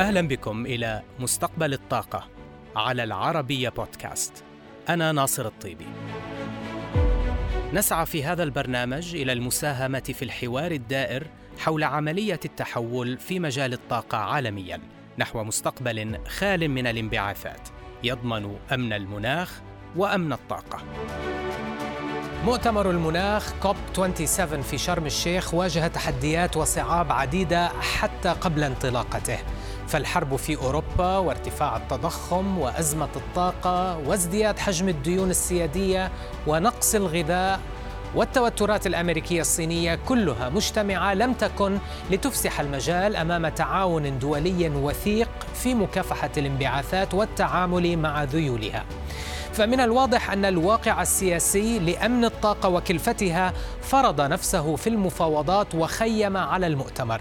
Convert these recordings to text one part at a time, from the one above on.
أهلا بكم إلى مستقبل الطاقة على العربية بودكاست. أنا ناصر الطيبي. نسعى في هذا البرنامج إلى المساهمة في الحوار الدائر حول عملية التحول في مجال الطاقة عالميا نحو مستقبل خال من الانبعاثات يضمن أمن المناخ وأمن الطاقة. مؤتمر المناخ كوب 27 في شرم الشيخ واجه تحديات وصعاب عديدة حتى قبل انطلاقته. فالحرب في أوروبا وارتفاع التضخم وأزمة الطاقة وازدياد حجم الديون السيادية ونقص الغذاء والتوترات الأمريكية الصينية كلها مجتمعة لم تكن لتفسح المجال أمام تعاون دولي وثيق في مكافحة الانبعاثات والتعامل مع ذيولها. فمن الواضح أن الواقع السياسي لأمن الطاقة وكلفتها فرض نفسه في المفاوضات وخيم على المؤتمر.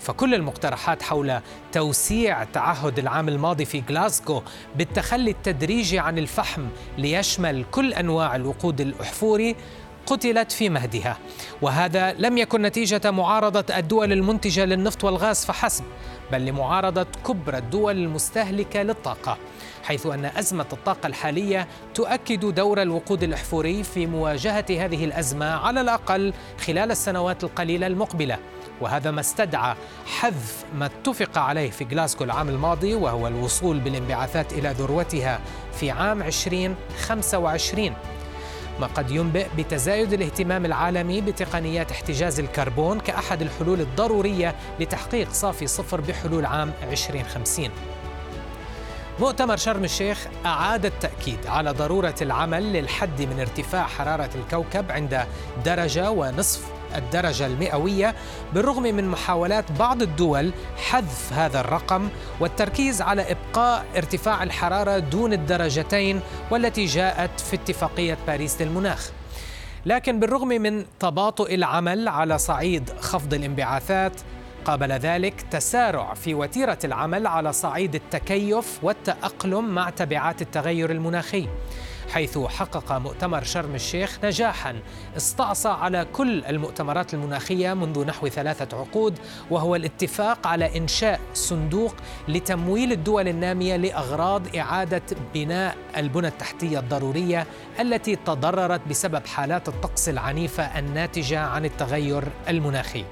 فكل المقترحات حول توسيع تعهد العام الماضي في غلاسكو بالتخلي التدريجي عن الفحم ليشمل كل أنواع الوقود الأحفوري قتلت في مهدها. وهذا لم يكن نتيجة معارضة الدول المنتجة للنفط والغاز فحسب بل لمعارضة كبرى الدول المستهلكة للطاقة حيث أن أزمة الطاقة الحالية تؤكد دور الوقود الأحفوري في مواجهة هذه الأزمة على الأقل خلال السنوات القليلة المقبلة. وهذا ما استدعى حذف ما اتفق عليه في غلاسكو العام الماضي وهو الوصول بالانبعاثات إلى ذروتها في عام 2025 ما قد ينبئ بتزايد الاهتمام العالمي بتقنيات احتجاز الكربون كأحد الحلول الضرورية لتحقيق صافي صفر بحلول عام 2050 مؤتمر شرم الشيخ أعاد التأكيد على ضرورة العمل للحد من ارتفاع حرارة الكوكب عند درجة ونصف الدرجة المئوية بالرغم من محاولات بعض الدول حذف هذا الرقم والتركيز على إبقاء ارتفاع الحرارة دون الدرجتين والتي جاءت في اتفاقية باريس للمناخ. لكن بالرغم من تباطؤ العمل على صعيد خفض الانبعاثات قابل ذلك تسارع في وتيرة العمل على صعيد التكيف والتأقلم مع تبعات التغير المناخي. حيث حقق مؤتمر شرم الشيخ نجاحا. استعصى على كل المؤتمرات المناخية منذ نحو ثلاثة عقود وهو الاتفاق على إنشاء صندوق لتمويل الدول النامية لأغراض إعادة بناء البنى التحتية الضرورية التي تضررت بسبب حالات الطقس العنيفة الناتجة عن التغير المناخي.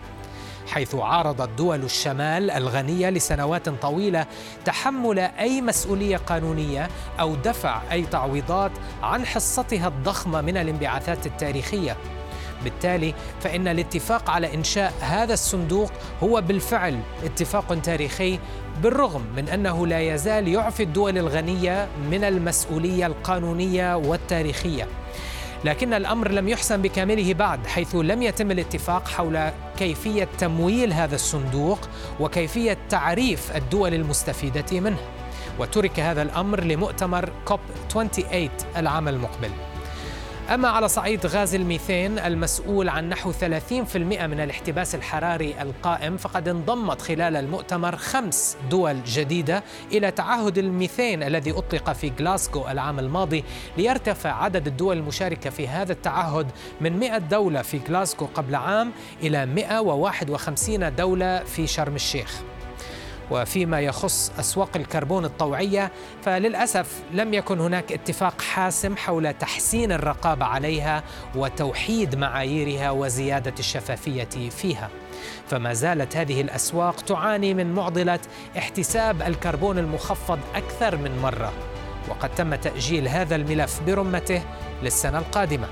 حيث عارضت دول الشمال الغنية لسنوات طويلة تحمل أي مسؤولية قانونية أو دفع أي تعويضات عن حصتها الضخمة من الانبعاثات التاريخية. بالتالي فإن الاتفاق على إنشاء هذا الصندوق هو بالفعل اتفاق تاريخي بالرغم من أنه لا يزال يعفي الدول الغنية من المسؤولية القانونية والتاريخية. لكن الأمر لم يحسم بكامله بعد حيث لم يتم الاتفاق حول كيفية تمويل هذا الصندوق وكيفية تعريف الدول المستفيدة منه. وترك هذا الأمر لمؤتمر كوب 28 العام المقبل. أما على صعيد غاز الميثين المسؤول عن نحو 30% من الاحتباس الحراري القائم فقد انضمت خلال المؤتمر خمس دول جديدة إلى تعهد الميثين الذي أطلق في غلاسكو العام الماضي ليرتفع عدد الدول المشاركة في هذا التعهد من 100 دولة في غلاسكو قبل عام إلى 151 دولة في شرم الشيخ. وفيما يخص أسواق الكربون الطوعية فللأسف لم يكن هناك اتفاق حاسم حول تحسين الرقابة عليها وتوحيد معاييرها وزيادة الشفافية فيها. فما زالت هذه الأسواق تعاني من معضلة احتساب الكربون المخفض أكثر من مرة. وقد تم تأجيل هذا الملف برمته للسنة القادمة.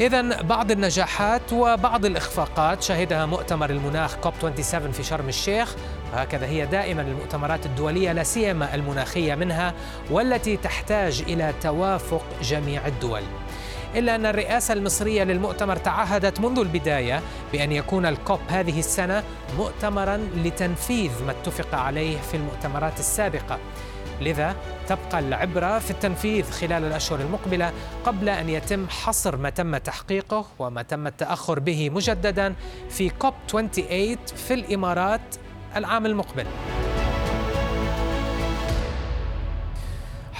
إذا بعض النجاحات وبعض الإخفاقات شهدها مؤتمر المناخ كوب 27 في شرم الشيخ وهكذا هي دائما المؤتمرات الدولية لا سيما المناخية منها والتي تحتاج إلى توافق جميع الدول. إلا أن الرئاسة المصرية للمؤتمر تعهدت منذ البداية بأن يكون الكوب هذه السنة مؤتمرا لتنفيذ ما اتفق عليه في المؤتمرات السابقة لذا تبقى العبرة في التنفيذ خلال الأشهر المقبلة قبل أن يتم حصر ما تم تحقيقه وما تم التأخر به مجددا في كوب 28 في الإمارات العام المقبل.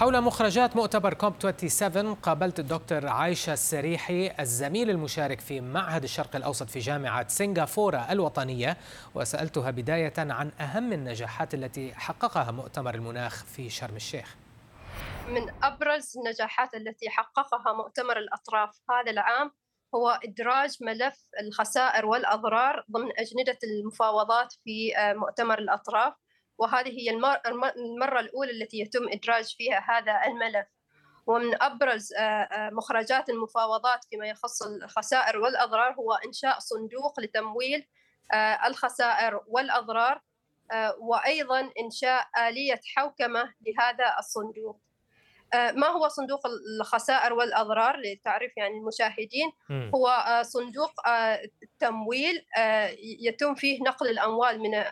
حول مخرجات مؤتمر كوب 27 قابلت الدكتور عايشة السريحي الزميل المشارك في معهد الشرق الأوسط في جامعة سنغافورة الوطنية وسألتها بداية عن أهم النجاحات التي حققها مؤتمر المناخ في شرم الشيخ. من أبرز النجاحات التي حققها مؤتمر الأطراف هذا العام هو إدراج ملف الخسائر والأضرار ضمن أجندة المفاوضات في مؤتمر الأطراف. وهذه هي المرة الأولى التي يتم إدراج فيها هذا الملف. ومن أبرز آه، آه، مخرجات المفاوضات فيما يخص الخسائر والأضرار هو إنشاء صندوق لتمويل آه، الخسائر والأضرار وأيضا إنشاء آلية حوكمة لهذا الصندوق. ما هو صندوق الخسائر والأضرار لتعريف يعني المشاهدين؟ هو صندوق تمويل يتم فيه نقل الأموال من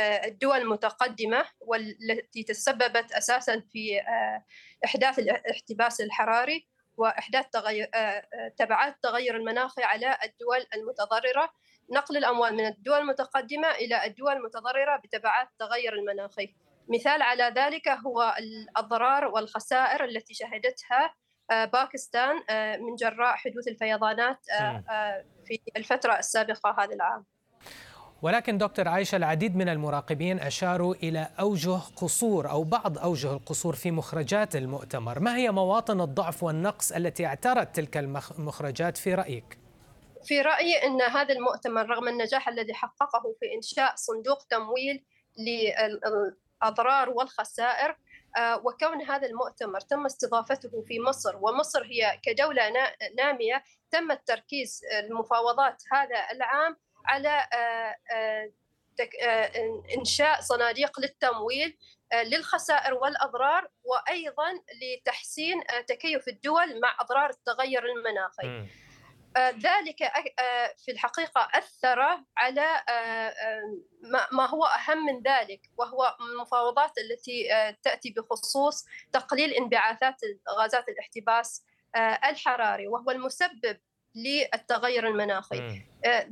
الدول المتقدمة والتي تسببت أساسا في آه، إحداث الاحتباس الحراري وإحداث تغير آه، تبعات التغير المناخي على الدول المتضررة. نقل الأموال من الدول المتقدمة إلى الدول المتضررة بتبعات التغير المناخي. مثال على ذلك هو الأضرار والخسائر التي شهدتها آه، باكستان من جراء حدوث الفيضانات في الفترة السابقة هذا العام. ولكن دكتور عائشة العديد من المراقبين أشاروا إلى أوجه قصور أو بعض أوجه القصور في مخرجات المؤتمر ما هي مواطن الضعف والنقص التي اعترت تلك المخرجات في رأيك؟ في رأيي أن هذا المؤتمر رغم النجاح الذي حققه في إنشاء صندوق تمويل للأضرار والخسائر آه، وكون هذا المؤتمر تم استضافته في مصر ومصر هي كدولة نامية تم التركيز المفاوضات هذا العام على آه، آه، آه، إنشاء صناديق للتمويل للخسائر والأضرار وأيضا لتحسين تكيف الدول مع أضرار التغير المناخي. ذلك في الحقيقة اثر على ما هو أهم من ذلك وهو المفاوضات التي تأتي بخصوص تقليل انبعاثات غازات الاحتباس الحراري وهو المسبب للتغير المناخي.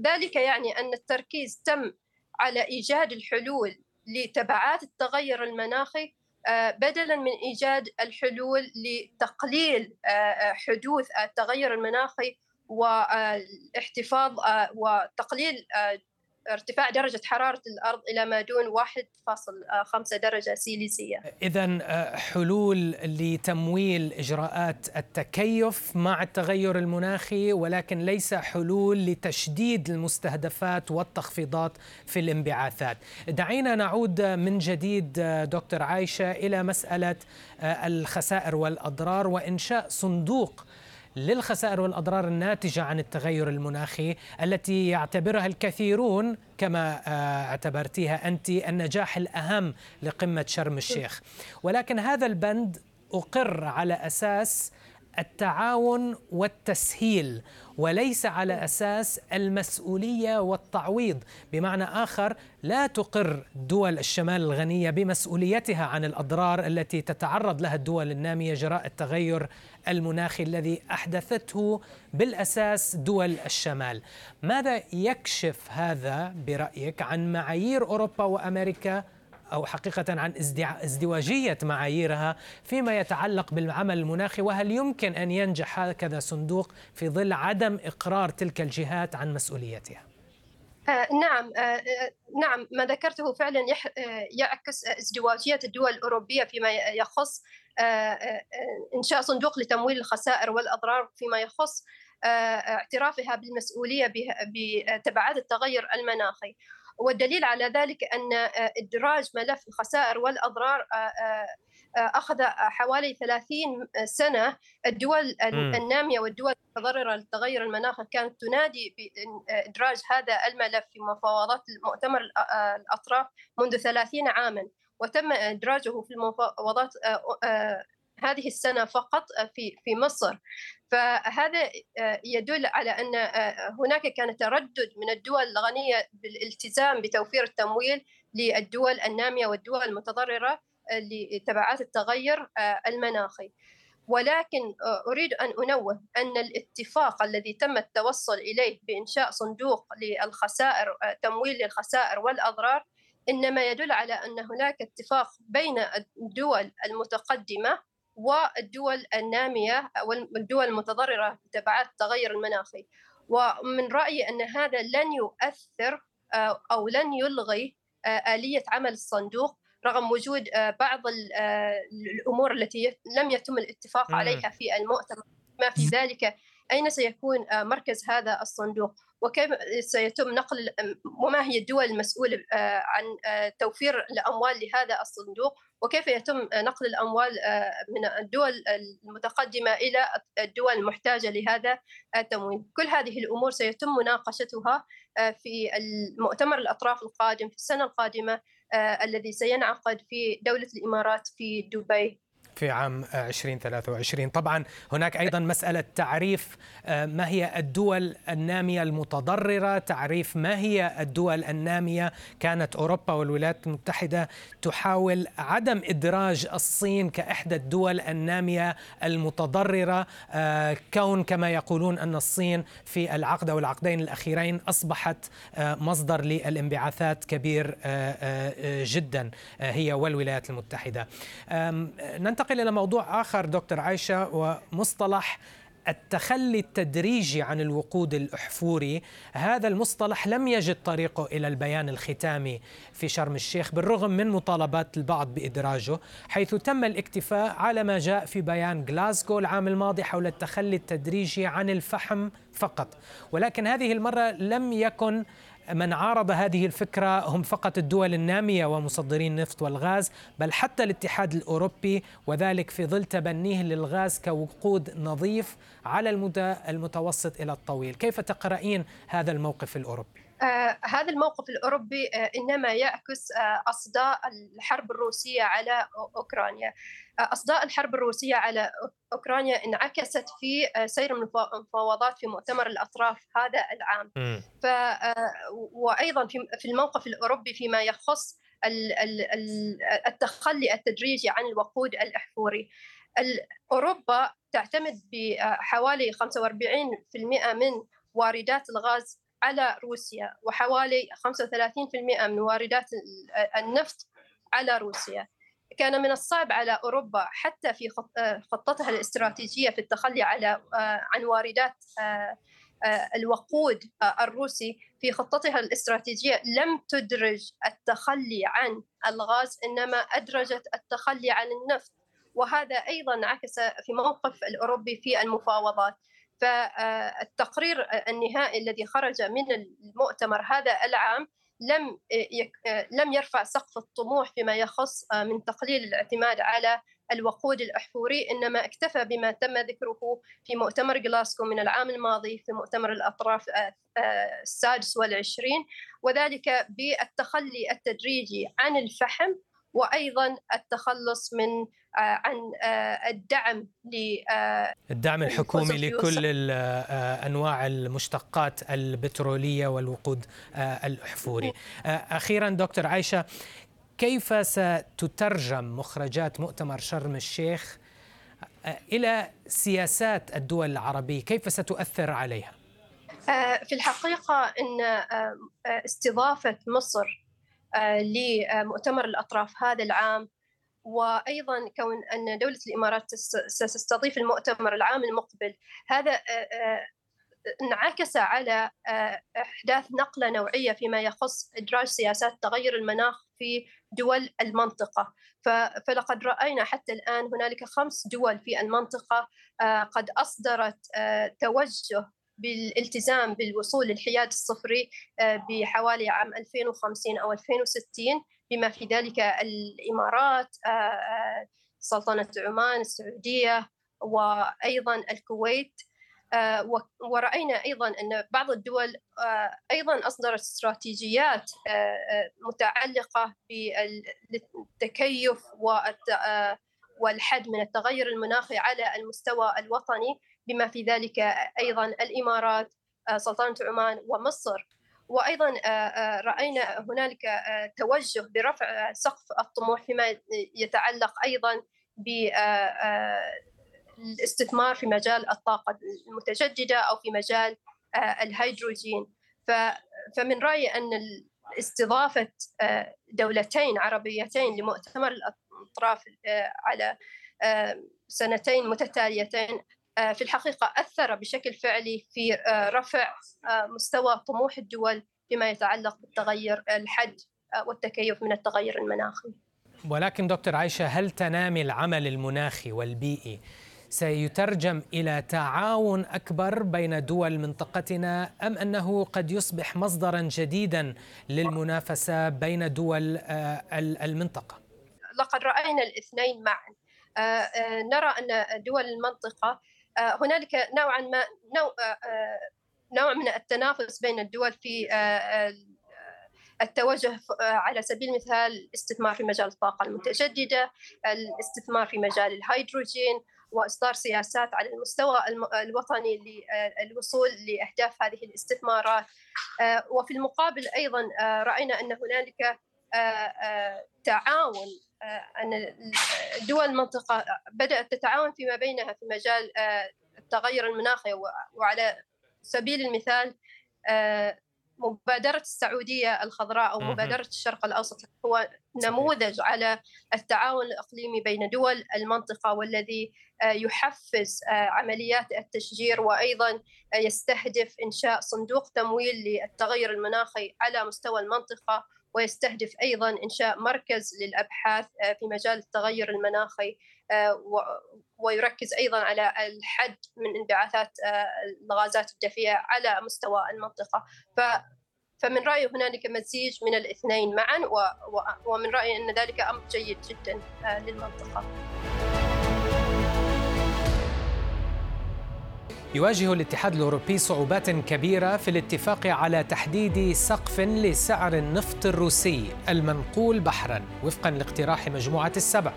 ذلك يعني أن التركيز تم على إيجاد الحلول لتبعات التغير المناخي آه، بدلا من إيجاد الحلول لتقليل آه، حدوث التغير المناخي والاحتفاظ وتقليل ارتفاع درجة حرارة الأرض إلى ما دون 1.5 درجة سيليزية إذا آه، حلول لتمويل إجراءات التكيف مع التغير المناخي ولكن ليس حلول لتشديد المستهدفات والتخفيضات في الانبعاثات. دعينا نعود من جديد آه، دكتور عايشة إلى مسألة آه، الخسائر والأضرار وإنشاء صندوق للخسائر والأضرار الناتجة عن التغير المناخي التي يعتبرها الكثيرون كما آه، اعتبرتيها أنت النجاح الأهم لقمة شرم الشيخ. ولكن هذا البند أقر على أساس التعاون والتسهيل وليس على أساس المسؤولية والتعويض. بمعنى آخر لا تقر دول الشمال الغنية بمسؤوليتها عن الأضرار التي تتعرض لها الدول النامية جراء التغير المناخي الذي أحدثته بالأساس دول الشمال ماذا يكشف هذا برأيك عن معايير أوروبا وأمريكا أو حقيقة عن ازدواجية معاييرها فيما يتعلق بالعمل المناخي وهل يمكن أن ينجح هكذا صندوق في ظل عدم إقرار تلك الجهات عن مسؤوليتها؟ آه نعم آه, آه، نعم ما ذكرته فعلا يعكس ازدواجية الدول الأوروبية فيما يخص إنشاء صندوق لتمويل الخسائر والأضرار فيما يخص اعترافها بالمسؤولية بتبعات التغير المناخي. والدليل على ذلك أن آه، إدراج ملف الخسائر والأضرار آه، آه، أخذ حوالي 30 سنة. الدول النامية والدول المتضررة للتغير المناخي كانت تنادي بإدراج هذا الملف في مفاوضات مؤتمر الأطراف منذ 30 عاما. وتم إدراجه في المفاوضات هذه السنة فقط في في مصر. فهذا آه، يدل على آه، هناك كان تردد من الدول الغنية بالالتزام بتوفير التمويل للدول النامية والدول المتضررة آه، لتبعات التغير المناخي. ولكن أريد أن أنوه أن الاتفاق الذي تم التوصل إليه بإنشاء صندوق للخسائر تمويل للخسائر والأضرار إنما يدل على أن هناك اتفاق بين الدول المتقدمة والدول النامية والدول المتضررة بتبعات التغير المناخي. ومن رأيي أن هذا لن يؤثر أو لن يلغي آلية عمل الصندوق رغم وجود بعض الأمور التي لم يتم الاتفاق عليها في المؤتمر. ما في ذلك؟ أين سيكون مركز هذا الصندوق؟ وكيف سيتم نقل وما هي الدول المسؤولة عن توفير الأموال لهذا الصندوق؟ وكيف يتم نقل الأموال من الدول المتقدمة إلى الدول المحتاجة لهذا التمويل كل هذه الأمور سيتم مناقشتها في المؤتمر الأطراف القادم في السنة القادمة الذي سينعقد في دولة الإمارات في دبي. في عام 2023 طبعا هناك أيضا مسألة تعريف آه، ما هي الدول النامية المتضررة تعريف ما هي الدول النامية. كانت أوروبا والولايات المتحدة تحاول عدم إدراج الصين كإحدى الدول النامية المتضررة. آه، كون كما يقولون أن الصين في العقد أو العقدين الأخيرين أصبحت آه، مصدر للانبعاثات كبير جدا هي والولايات المتحدة. ننتقل ننتقل إلى موضوع آخر دكتور عائشة ومصطلح التخلي التدريجي عن الوقود الأحفوري. هذا المصطلح لم يجد طريقه إلى البيان الختامي في شرم الشيخ بالرغم من مطالبات البعض بإدراجه حيث تم الاكتفاء على ما جاء في بيان غلاسكو العام الماضي حول التخلي التدريجي عن الفحم فقط. ولكن هذه المرة لم يكن من عارض هذه الفكرة هم فقط الدول النامية ومصدرين النفط والغاز بل حتى الاتحاد الأوروبي وذلك في ظل تبنيه للغاز كوقود نظيف على المدى المتوسط إلى الطويل كيف تقرأين هذا الموقف الأوروبي؟ آه هذا الموقف الأوروبي آه إنما يعكس آه أصداء الحرب الروسية على أوكرانيا. أصداء الحرب الروسية على أوكرانيا انعكست في سير المفاوضات في مؤتمر الأطراف هذا العام. ف وأيضا في الموقف الأوروبي فيما يخص التخلي التدريجي عن الوقود الأحفوري. أوروبا تعتمد بحوالي 45% من واردات الغاز على روسيا وحوالي 35% من واردات النفط على روسيا. كان من الصعب على أوروبا حتى في آه، خطتها الاستراتيجية في التخلي على آه، عن واردات آه، الوقود الروسي في خطتها الاستراتيجية لم تدرج التخلي عن الغاز إنما أدرجت التخلي عن النفط. وهذا أيضا عكس في موقف الأوروبي في المفاوضات. فالتقرير النهائي الذي خرج من المؤتمر هذا العام لم لم يرفع سقف الطموح فيما يخص من تقليل الاعتماد على الوقود الأحفوري إنما اكتفى بما تم ذكره في مؤتمر جلاسكو من العام الماضي في مؤتمر الأطراف السادس والعشرين وذلك بالتخلي التدريجي عن الفحم وأيضا التخلص من آه، عن آه، الدعم ل آه، الدعم الحكومي لكل أنواع المشتقات البترولية والوقود الأحفوري. أخيرا دكتور عائشه كيف ستترجم مخرجات مؤتمر شرم الشيخ إلى سياسات الدول العربية؟ كيف ستؤثر عليها؟ في الحقيقة إن استضافة مصر لمؤتمر الأطراف هذا العام. وأيضا كون أن دولة الإمارات ستستضيف المؤتمر العام المقبل. هذا آه، آه، انعكس على أحداث نقلة نوعية فيما يخص إدراج سياسات تغير المناخ في دول المنطقة. فلقد رأينا حتى الآن هنالك خمس دول في المنطقة قد أصدرت توجه بالالتزام بالوصول للحياد الصفري آه، بحوالي عام 2050 أو 2060 بما في ذلك الإمارات آه، آه، سلطنة عمان السعودية وأيضا الكويت. ورأينا أيضا أن بعض الدول أيضا أصدرت استراتيجيات متعلقة بالتكيف والحد من التغير المناخي على المستوى الوطني. بما في ذلك أيضا الإمارات آه، سلطنة عمان ومصر. وأيضا آه، آه، رأينا هنالك توجه برفع سقف الطموح فيما يتعلق أيضا بالاستثمار في مجال الطاقة المتجددة أو في مجال الهيدروجين. فمن رأيي أن استضافة دولتين عربيتين لمؤتمر الأطراف على سنتين متتاليتين في الحقيقة أثر بشكل فعلي في رفع مستوى طموح الدول فيما يتعلق بالتغير الحد والتكيف من التغير المناخي ولكن دكتور عائشة هل تنامي العمل المناخي والبيئي سيترجم إلى تعاون أكبر بين دول منطقتنا أم أنه قد يصبح مصدرا جديدا للمنافسة بين دول آه، المنطقة؟ لقد رأينا الاثنين معا آه، آه، نرى أن دول المنطقة هنالك نوعا ما نوع نوع من التنافس بين الدول في التوجه على سبيل المثال الاستثمار في مجال الطاقة المتجددة الاستثمار في مجال الهيدروجين وإصدار سياسات على المستوى الوطني للوصول لأهداف هذه الاستثمارات. آه، وفي المقابل أيضا آه، رأينا أن هنالك آه، تعاون أن دول المنطقة بدأت تتعاون فيما بينها في مجال التغير المناخي وعلى سبيل المثال مبادرة السعودية الخضراء أو مبادرة الشرق الأوسط هو نموذج على التعاون الإقليمي بين دول المنطقة والذي آه، يحفز آه، عمليات التشجير وأيضا آه، يستهدف إنشاء صندوق تمويل للتغير المناخي على مستوى المنطقة ويستهدف أيضا إنشاء مركز للأبحاث في مجال التغير المناخي ويركز أيضا على الحد من انبعاثات الغازات الدفيئة على مستوى المنطقة. فمن رأيي هنالك مزيج من الاثنين معا ومن رأيي أن ذلك أمر جيد جدا للمنطقة. يواجه الاتحاد الأوروبي صعوبات كبيرة في الاتفاق على تحديد سقف لسعر النفط الروسي المنقول بحرا وفقا لاقتراح مجموعة السبع.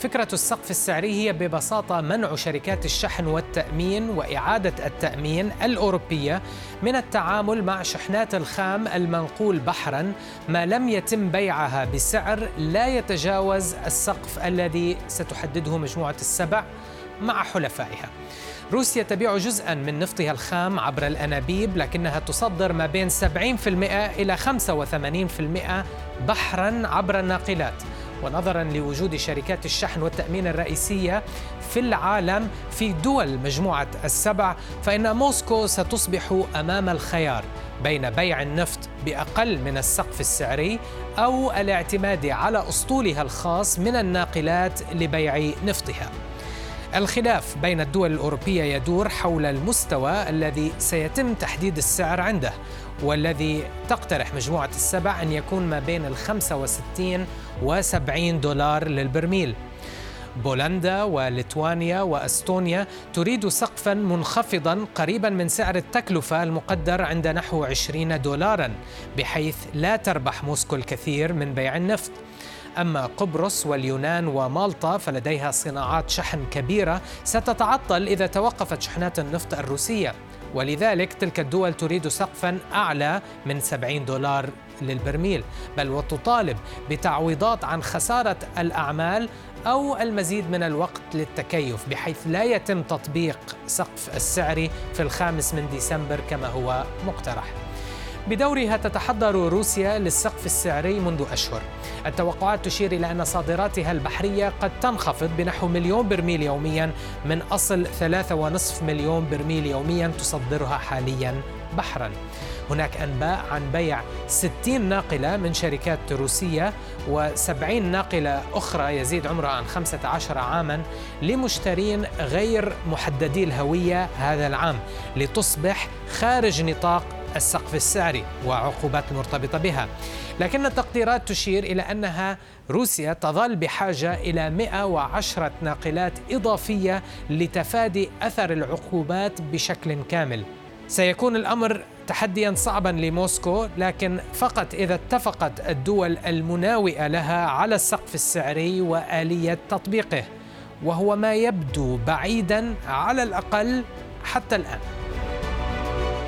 فكرة السقف السعري هي ببساطة منع شركات الشحن والتأمين وإعادة التأمين الأوروبية من التعامل مع شحنات الخام المنقول بحرا ما لم يتم بيعها بسعر لا يتجاوز السقف الذي ستحدده مجموعة السبع مع حلفائها. روسيا تبيع جزءا من نفطها الخام عبر الأنابيب لكنها تصدر ما بين 70% إلى 85% بحرا عبر الناقلات. ونظرا لوجود شركات الشحن والتأمين الرئيسية في العالم في دول مجموعة السبع فإن موسكو ستصبح أمام الخيار بين بيع النفط بأقل من السقف السعري أو الاعتماد على أسطولها الخاص من الناقلات لبيع نفطها. الخلاف بين الدول الأوروبية يدور حول المستوى الذي سيتم تحديد السعر عنده والذي تقترح مجموعة السبع أن يكون ما بين ال 65 و 70 دولار للبرميل. بولندا وليتوانيا وأستونيا تريد سقفا منخفضا قريبا من سعر التكلفة المقدر عند نحو 20 دولارا بحيث لا تربح موسكو الكثير من بيع النفط. أما قبرص واليونان ومالطا فلديها صناعات شحن كبيرة ستتعطل إذا توقفت شحنات النفط الروسية. ولذلك تلك الدول تريد سقفا أعلى من 70 دولار للبرميل. بل وتطالب بتعويضات عن خسارة الأعمال أو المزيد من الوقت للتكيف بحيث لا يتم تطبيق سقف السعر في الخامس من ديسمبر كما هو مقترح. بدورها تتحضر روسيا للسقف السعري منذ أشهر. التوقعات تشير إلى أن صادراتها البحرية قد تنخفض بنحو مليون برميل يوميا من أصل ثلاثة ونصف مليون برميل يوميا تصدرها حاليا بحرا. هناك أنباء عن بيع 60 ناقلة من شركات روسية و70 ناقلة أخرى يزيد عمرها عن 15 عاما لمشترين غير محددي الهوية هذا العام لتصبح خارج نطاق السقف السعري وعقوبات المرتبطة بها. لكن التقديرات تشير إلى أنها روسيا تظل بحاجة إلى 110 ناقلات إضافية لتفادي أثر العقوبات بشكل كامل. سيكون الأمر تحديا صعبا لموسكو لكن فقط إذا اتفقت الدول المناوئة لها على السقف السعري وآلية تطبيقه وهو ما يبدو بعيدا على الأقل حتى الآن.